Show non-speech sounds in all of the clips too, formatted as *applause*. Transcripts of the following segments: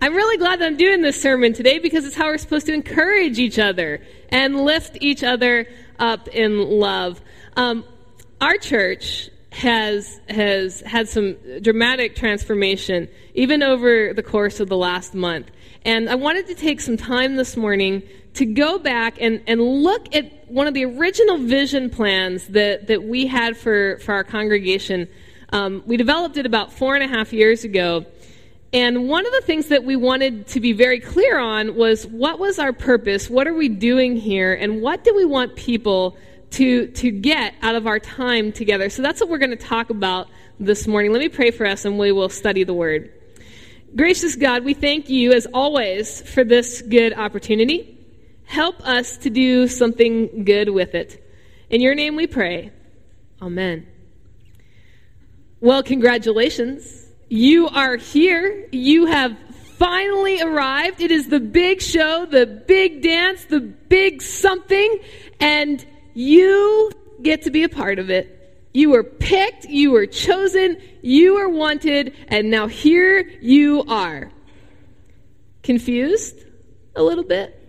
I'm really glad that I'm doing this sermon today because it's how we're supposed to encourage each other and lift each other up in love. Um, our church has has had some dramatic transformation even over the course of the last month. And I wanted to take some time this morning to go back and, and look at one of the original vision plans that, that we had for, for our congregation. Um, we developed it about four and a half years ago. And one of the things that we wanted to be very clear on was what was our purpose? What are we doing here? And what do we want people to, to get out of our time together? So that's what we're going to talk about this morning. Let me pray for us and we will study the word. Gracious God, we thank you as always for this good opportunity. Help us to do something good with it. In your name we pray. Amen. Well, congratulations. You are here. You have finally arrived. It is the big show, the big dance, the big something, and you get to be a part of it. You were picked, you were chosen, you were wanted, and now here you are. Confused a little bit?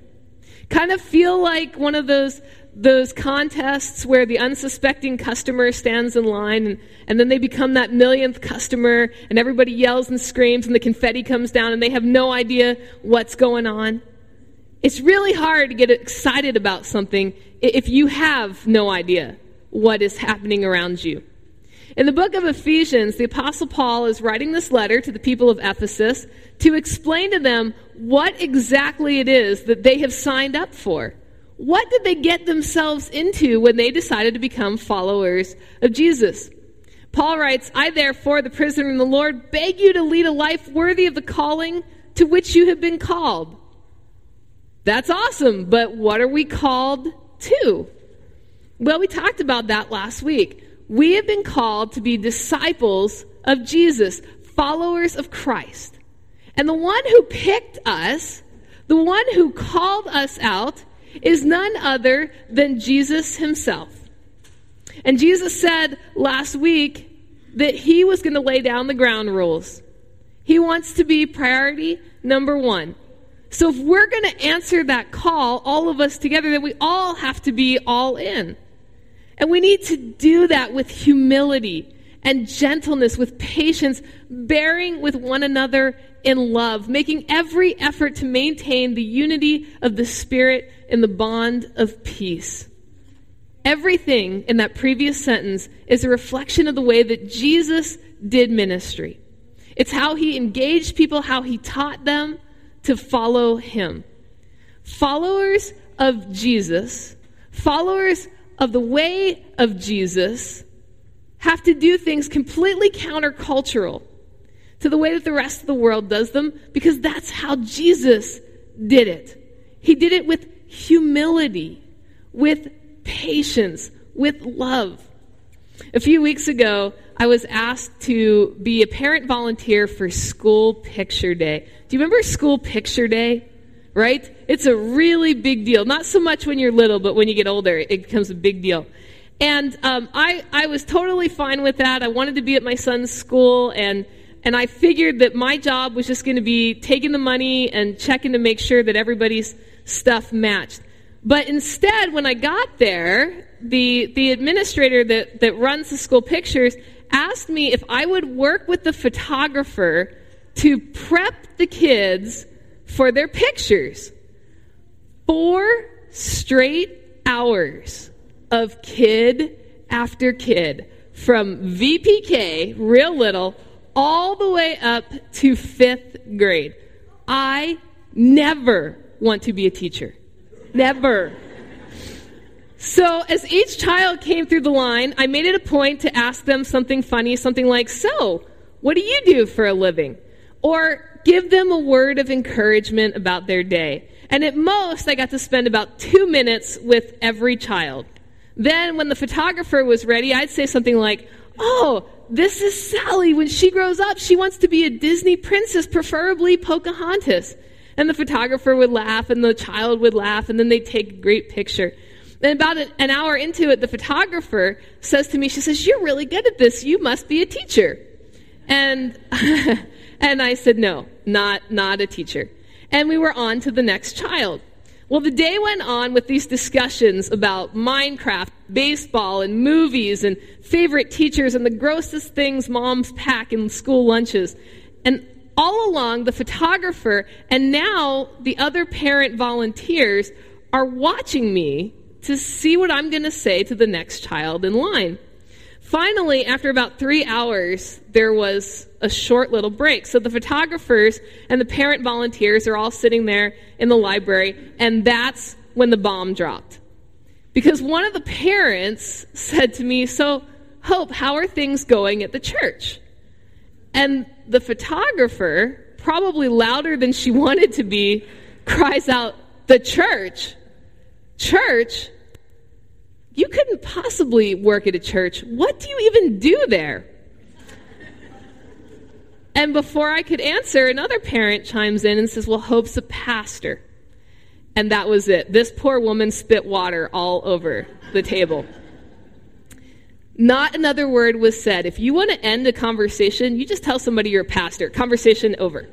Kind of feel like one of those those contests where the unsuspecting customer stands in line and, and then they become that millionth customer and everybody yells and screams and the confetti comes down and they have no idea what's going on. It's really hard to get excited about something if you have no idea what is happening around you. In the book of Ephesians, the Apostle Paul is writing this letter to the people of Ephesus to explain to them what exactly it is that they have signed up for. What did they get themselves into when they decided to become followers of Jesus? Paul writes, I therefore, the prisoner in the Lord, beg you to lead a life worthy of the calling to which you have been called. That's awesome, but what are we called to? Well, we talked about that last week. We have been called to be disciples of Jesus, followers of Christ. And the one who picked us, the one who called us out, is none other than Jesus himself. And Jesus said last week that he was going to lay down the ground rules. He wants to be priority number one. So if we're going to answer that call, all of us together, then we all have to be all in. And we need to do that with humility and gentleness, with patience, bearing with one another in love, making every effort to maintain the unity of the Spirit in the bond of peace. Everything in that previous sentence is a reflection of the way that Jesus did ministry. It's how he engaged people, how he taught them to follow him. Followers of Jesus, followers of the way of Jesus have to do things completely countercultural to the way that the rest of the world does them because that's how Jesus did it. He did it with humility, with patience, with love. A few weeks ago, I was asked to be a parent volunteer for School Picture Day. Do you remember School Picture Day? Right? It's a really big deal. Not so much when you're little, but when you get older, it becomes a big deal. And um, I, I was totally fine with that. I wanted to be at my son's school, and, and I figured that my job was just going to be taking the money and checking to make sure that everybody's stuff matched. But instead, when I got there, the, the administrator that, that runs the school pictures asked me if I would work with the photographer to prep the kids for their pictures. Four straight hours of kid after kid from VPK, real little, all the way up to fifth grade. I never want to be a teacher. Never. So, as each child came through the line, I made it a point to ask them something funny, something like, So, what do you do for a living? Or, give them a word of encouragement about their day. And at most, I got to spend about two minutes with every child. Then, when the photographer was ready, I'd say something like, Oh, this is Sally. When she grows up, she wants to be a Disney princess, preferably Pocahontas. And the photographer would laugh, and the child would laugh, and then they'd take a great picture. And about an hour into it, the photographer says to me, She says, You're really good at this. You must be a teacher. And *laughs* And I said, no, not, not a teacher. And we were on to the next child. Well, the day went on with these discussions about Minecraft, baseball, and movies, and favorite teachers, and the grossest things moms pack in school lunches. And all along, the photographer and now the other parent volunteers are watching me to see what I'm going to say to the next child in line. Finally, after about three hours, there was a short little break. So the photographers and the parent volunteers are all sitting there in the library, and that's when the bomb dropped. Because one of the parents said to me, So, Hope, how are things going at the church? And the photographer, probably louder than she *laughs* wanted to be, cries out, The church? Church? You couldn't possibly work at a church. What do you even do there? and before I could answer, another parent chimes in and says, Well, Hope's a pastor. And that was it. This poor woman spit water all over the table. Not another word was said. If you want to end a conversation, you just tell somebody you're a pastor. Conversation over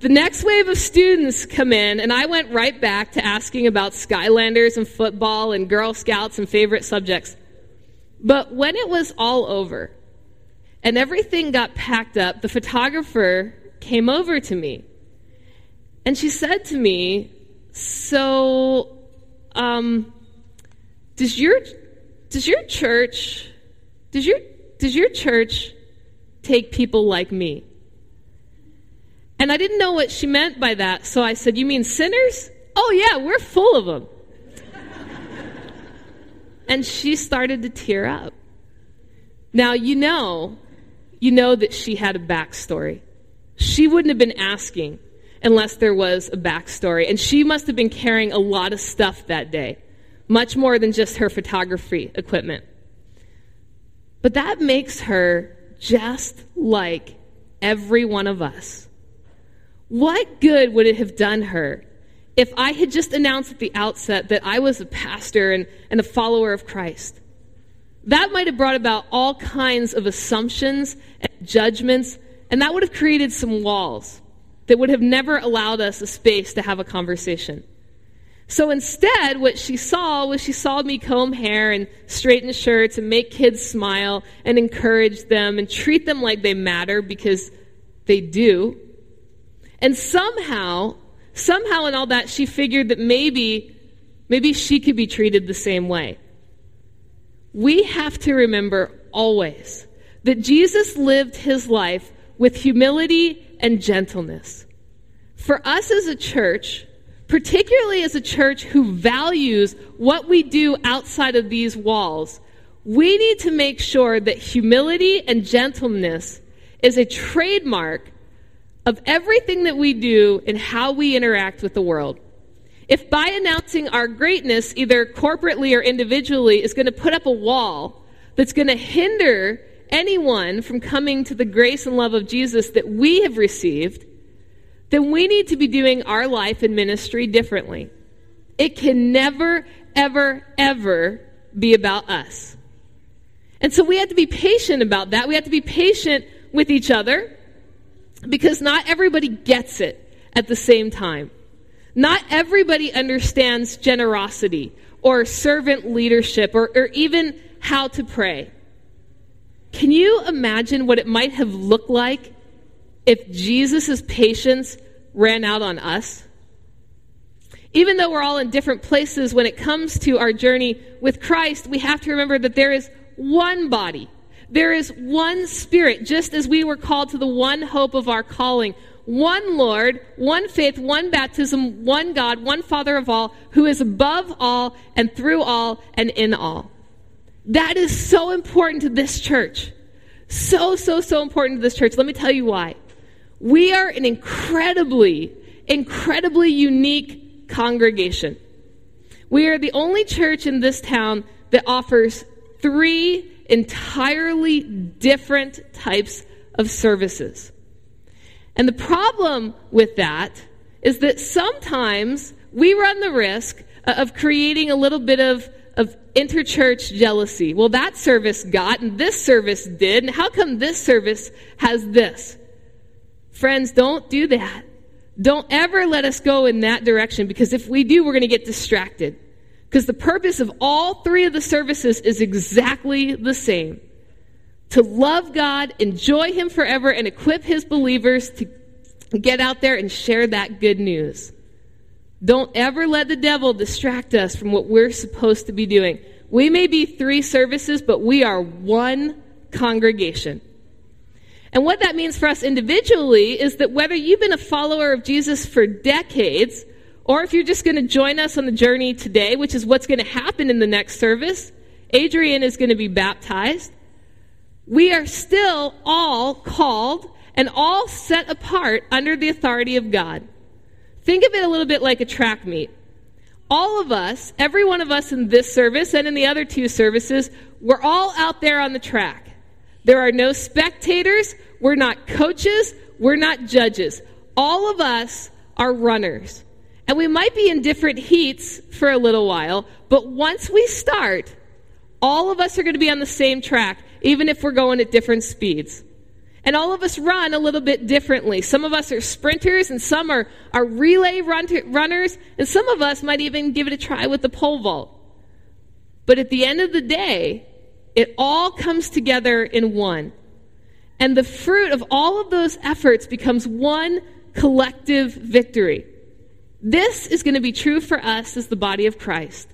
the next wave of students come in, and I went right back to asking about Skylanders and football and Girl Scouts and favorite subjects. But when it was all over and everything got packed up, the photographer came over to me. And she said to me, So, um, does your, does your church, does your, does your church take people like me? And I didn't know what she meant by that, so I said, You mean sinners? Oh, yeah, we're full of them. and she started to tear up. Now, you know, you know that she had a backstory. She wouldn't have been asking unless there was a backstory. And she must have been carrying a lot of stuff that day, much more than just her photography equipment. But that makes her just like every one of us. What good would it have done her if I had just announced at the outset that I was a pastor and, and a follower of Christ? That might have brought about all kinds of assumptions and judgments, and that would have created some walls that would have never allowed us a space to have a conversation. So instead, what she saw was she saw me comb hair and straighten shirts and make kids smile and encourage them and treat them like they matter because they do. And somehow, somehow in all that, she figured that maybe, maybe she could be treated the same way. We have to remember always that Jesus lived his life with humility and gentleness. For us as a church, particularly as a church who values what we do outside of these walls, we need to make sure that humility and gentleness is a trademark of everything that we do and how we interact with the world. If by announcing our greatness, either corporately or individually, is going to put up a wall that's going to hinder anyone from coming to the grace and love of Jesus that we have received, then we need to be doing our life and ministry differently. It can never, ever, ever be about us. And so we have to be patient about that. We have to be patient with each other because not everybody gets it at the same time. Not everybody understands generosity or servant leadership or, or even how to pray. Can you imagine what it might have looked like if Jesus' patience ran out on us? Even though we're all in different places when it comes to our journey with Christ, we have to remember that there is one body there is one Spirit, just as we were called to the one hope of our calling. One Lord, one faith, one baptism, one God, one Father of all, who is above all and through all and in all. That is so important to this church. So, so, so important to this church. Let me tell you why. We are an incredibly, incredibly unique congregation. We are the only church in this town that offers three entirely different types of services. And the problem with that is that sometimes we run the risk of creating a little bit of, of interchurch jealousy. Well, that service got, and this service did, and how come this service has this? Friends, don't do that. Don't ever let us go in that direction because if we do, we're going to get distracted. Because the purpose of all three of the services is exactly the same to love God, enjoy Him forever, and equip His believers to get out there and share that good news. Don't ever let the devil distract us from what we're supposed to be doing. We may be three services, but we are one congregation. And what that means for us individually is that whether you've been a follower of Jesus for decades, or if you're just going to join us on the journey today, which is what's going to happen in the next service, Adrian is going to be baptized. We are still all called and all set apart under the authority of God. Think of it a little bit like a track meet. All of us, every one of us in this service and in the other two services, we're all out there on the track. There are no spectators. We're not coaches. We're not judges. All of us are runners. And we might be in different heats for a little while, but once we start, all of us are going to be on the same track, even if we're going at different speeds. And all of us run a little bit differently. Some of us are sprinters, and some are, are relay run runners, and some of us might even give it a try with the pole vault. But at the end of the day, it all comes together in one. And the fruit of all of those efforts becomes one collective victory. This is going to be true for us as the body of Christ.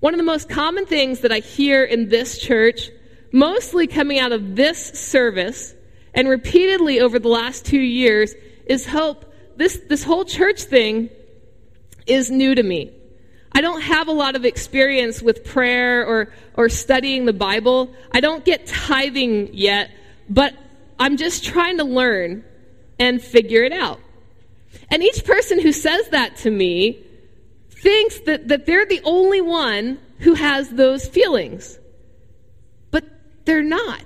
One of the most common things that I hear in this church, mostly coming out of this service and repeatedly over the last two years, is hope. This, this whole church thing is new to me. I don't have a lot of experience with prayer or, or studying the Bible. I don't get tithing yet, but I'm just trying to learn and figure it out. And each person who says that to me thinks that, that they're the only one who has those feelings. But they're not.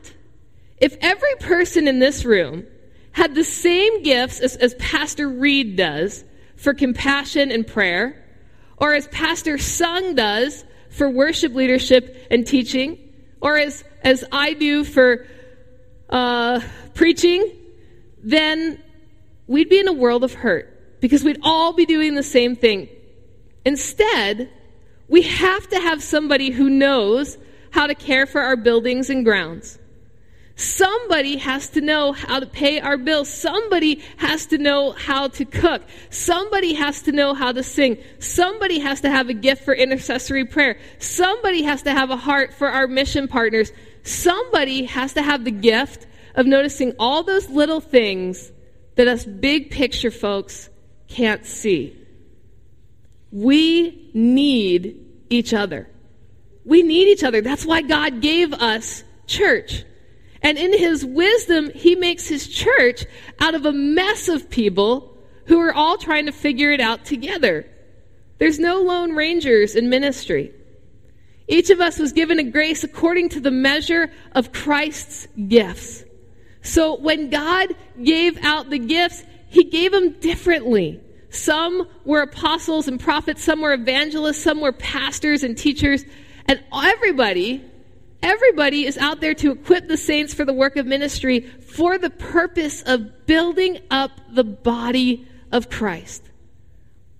If every person in this room had the same gifts as, as Pastor Reed does for compassion and prayer, or as Pastor Sung does for worship leadership and teaching, or as, as I do for uh, preaching, then we'd be in a world of hurt because we'd all be doing the same thing. Instead, we have to have somebody who knows how to care for our buildings and grounds. Somebody has to know how to pay our bills. Somebody has to know how to cook. Somebody has to know how to sing. Somebody has to have a gift for intercessory prayer. Somebody has to have a heart for our mission partners. Somebody has to have the gift of noticing all those little things that us big picture folks can't see. We need each other. We need each other. That's why God gave us church. And in his wisdom, he makes his church out of a mess of people who are all trying to figure it out together. There's no lone rangers in ministry. Each of us was given a grace according to the measure of Christ's gifts. So when God gave out the gifts, he gave them differently. Some were apostles and prophets, some were evangelists, some were pastors and teachers, and everybody Everybody is out there to equip the saints for the work of ministry for the purpose of building up the body of Christ.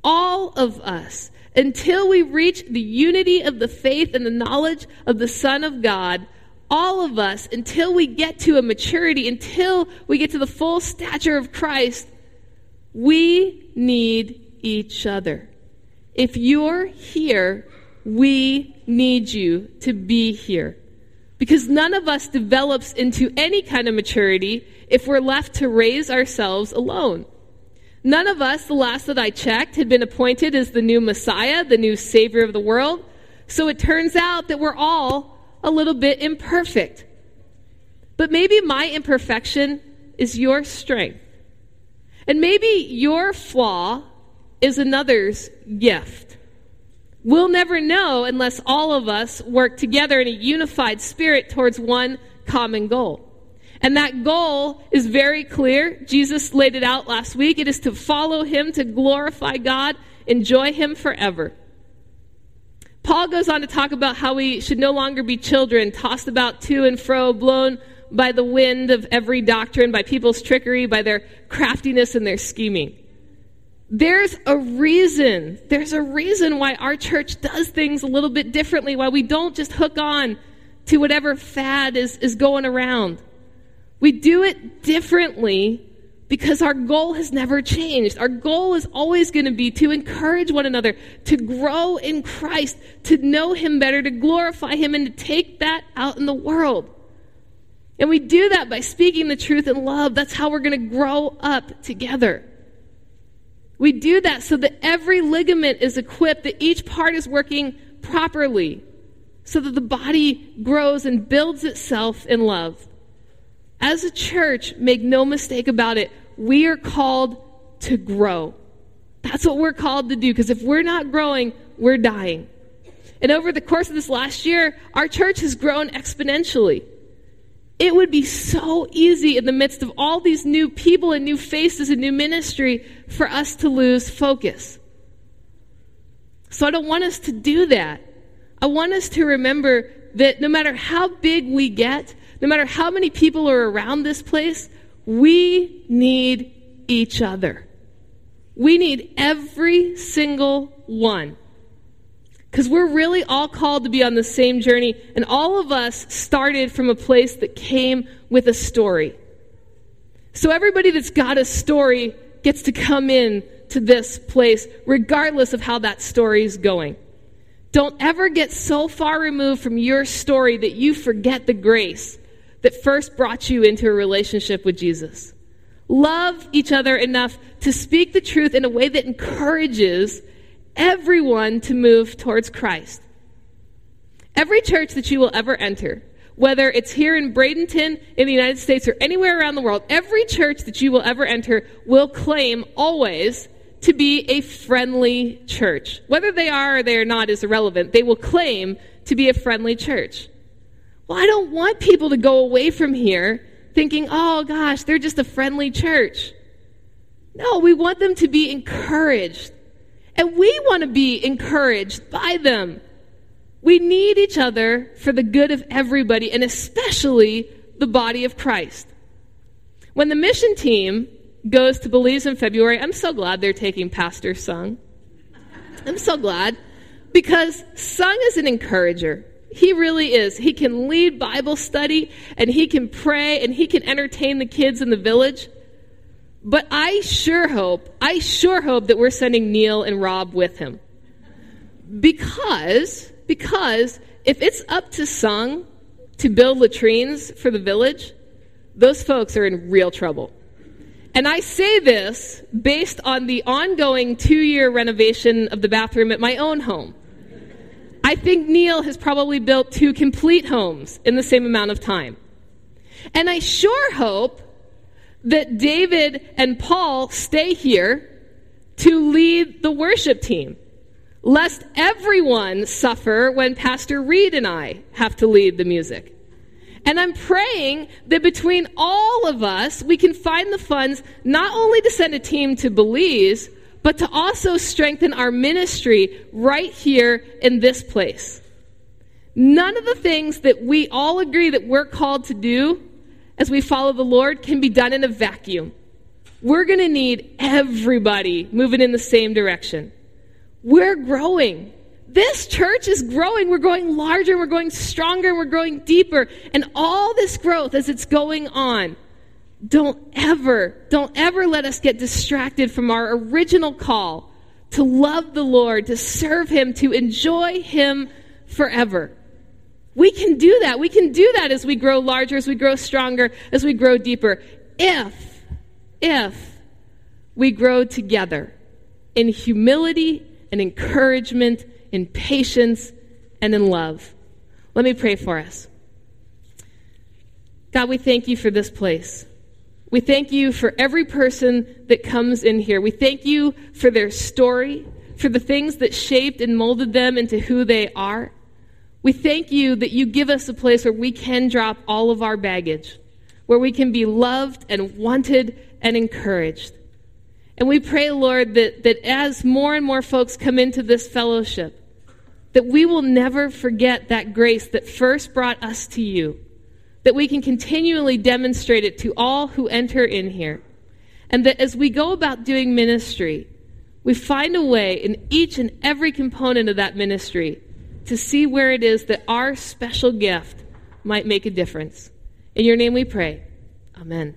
All of us, until we reach the unity of the faith and the knowledge of the Son of God, all of us, until we get to a maturity, until we get to the full stature of Christ, we need each other. If you're here, we need you to be here. Because none of us develops into any kind of maturity if we're left to raise ourselves alone. None of us, the last that I checked, had been appointed as the new Messiah, the new Savior of the world. So it turns out that we're all a little bit imperfect. But maybe my imperfection is your strength. And maybe your flaw is another's gift. We'll never know unless all of us work together in a unified spirit towards one common goal. And that goal is very clear. Jesus laid it out last week. It is to follow him, to glorify God, enjoy him forever. Paul goes on to talk about how we should no longer be children, tossed about to and fro, blown by the wind of every doctrine, by people's trickery, by their craftiness and their scheming. There's a reason. There's a reason why our church does things a little bit differently, why we don't just hook on to whatever fad is, is going around. We do it differently because our goal has never changed. Our goal is always going to be to encourage one another, to grow in Christ, to know Him better, to glorify Him, and to take that out in the world. And we do that by speaking the truth in love. That's how we're going to grow up together. We do that so that every ligament is equipped, that each part is working properly, so that the body grows and builds itself in love. As a church, make no mistake about it, we are called to grow. That's what we're called to do, because if we're not growing, we're dying. And over the course of this last year, our church has grown exponentially. It would be so easy in the midst of all these new people and new faces and new ministry for us to lose focus. So I don't want us to do that. I want us to remember that no matter how big we get, no matter how many people are around this place, we need each other. We need every single one. Because we're really all called to be on the same journey, and all of us started from a place that came with a story. So everybody that's got a story gets to come in to this place, regardless of how that story is going. Don't ever get so far removed from your story that you forget the grace that first brought you into a relationship with Jesus. Love each other enough to speak the truth in a way that encourages everyone to move towards Christ. Every church that you will ever enter, whether it's here in Bradenton, in the United States, or anywhere around the world, every church that you will ever enter will claim always to be a friendly church. Whether they are or they are not is irrelevant. They will claim to be a friendly church. Well, I don't want people to go away from here thinking, oh gosh, they're just a friendly church. No, we want them to be encouraged. And we want to be encouraged by them. We need each other for the good of everybody, and especially the body of Christ. When the mission team goes to Belize in February, I'm so glad they're taking Pastor Sung. I'm so glad because Sung is an encourager. He really is. He can lead Bible study and he can pray and he can entertain the kids in the village. But I sure hope, I sure hope that we're sending Neil and Rob with him. Because, because if it's up to Sung to build latrines for the village, those folks are in real trouble. And I say this based on the ongoing two year renovation of the bathroom at my own home. I think Neil has probably built two complete homes in the same amount of time. And I sure hope that David and Paul stay here to lead the worship team, lest everyone suffer when Pastor Reed and I have to lead the music. And I'm praying that between all of us, we can find the funds not only to send a team to Belize, but to also strengthen our ministry right here in this place. None of the things that we all agree that we're called to do as we follow the Lord can be done in a vacuum. We're going to need everybody moving in the same direction. We're growing. This church is growing. We're growing larger, we're growing stronger, we're growing deeper. And all this growth as it's going on don't ever, don't ever let us get distracted from our original call to love the Lord, to serve Him, to enjoy Him forever. We can do that. We can do that as we grow larger, as we grow stronger, as we grow deeper. If, if we grow together in humility and encouragement, in patience and in love. Let me pray for us. God, we thank you for this place. We thank you for every person that comes in here. We thank you for their story, for the things that shaped and molded them into who they are. We thank you that you give us a place where we can drop all of our baggage, where we can be loved and wanted and encouraged. And we pray, Lord, that, that as more and more folks come into this fellowship, that we will never forget that grace that first brought us to you, that we can continually demonstrate it to all who enter in here, and that as we go about doing ministry, we find a way in each and every component of that ministry to see where it is that our special gift might make a difference. In your name we pray. Amen.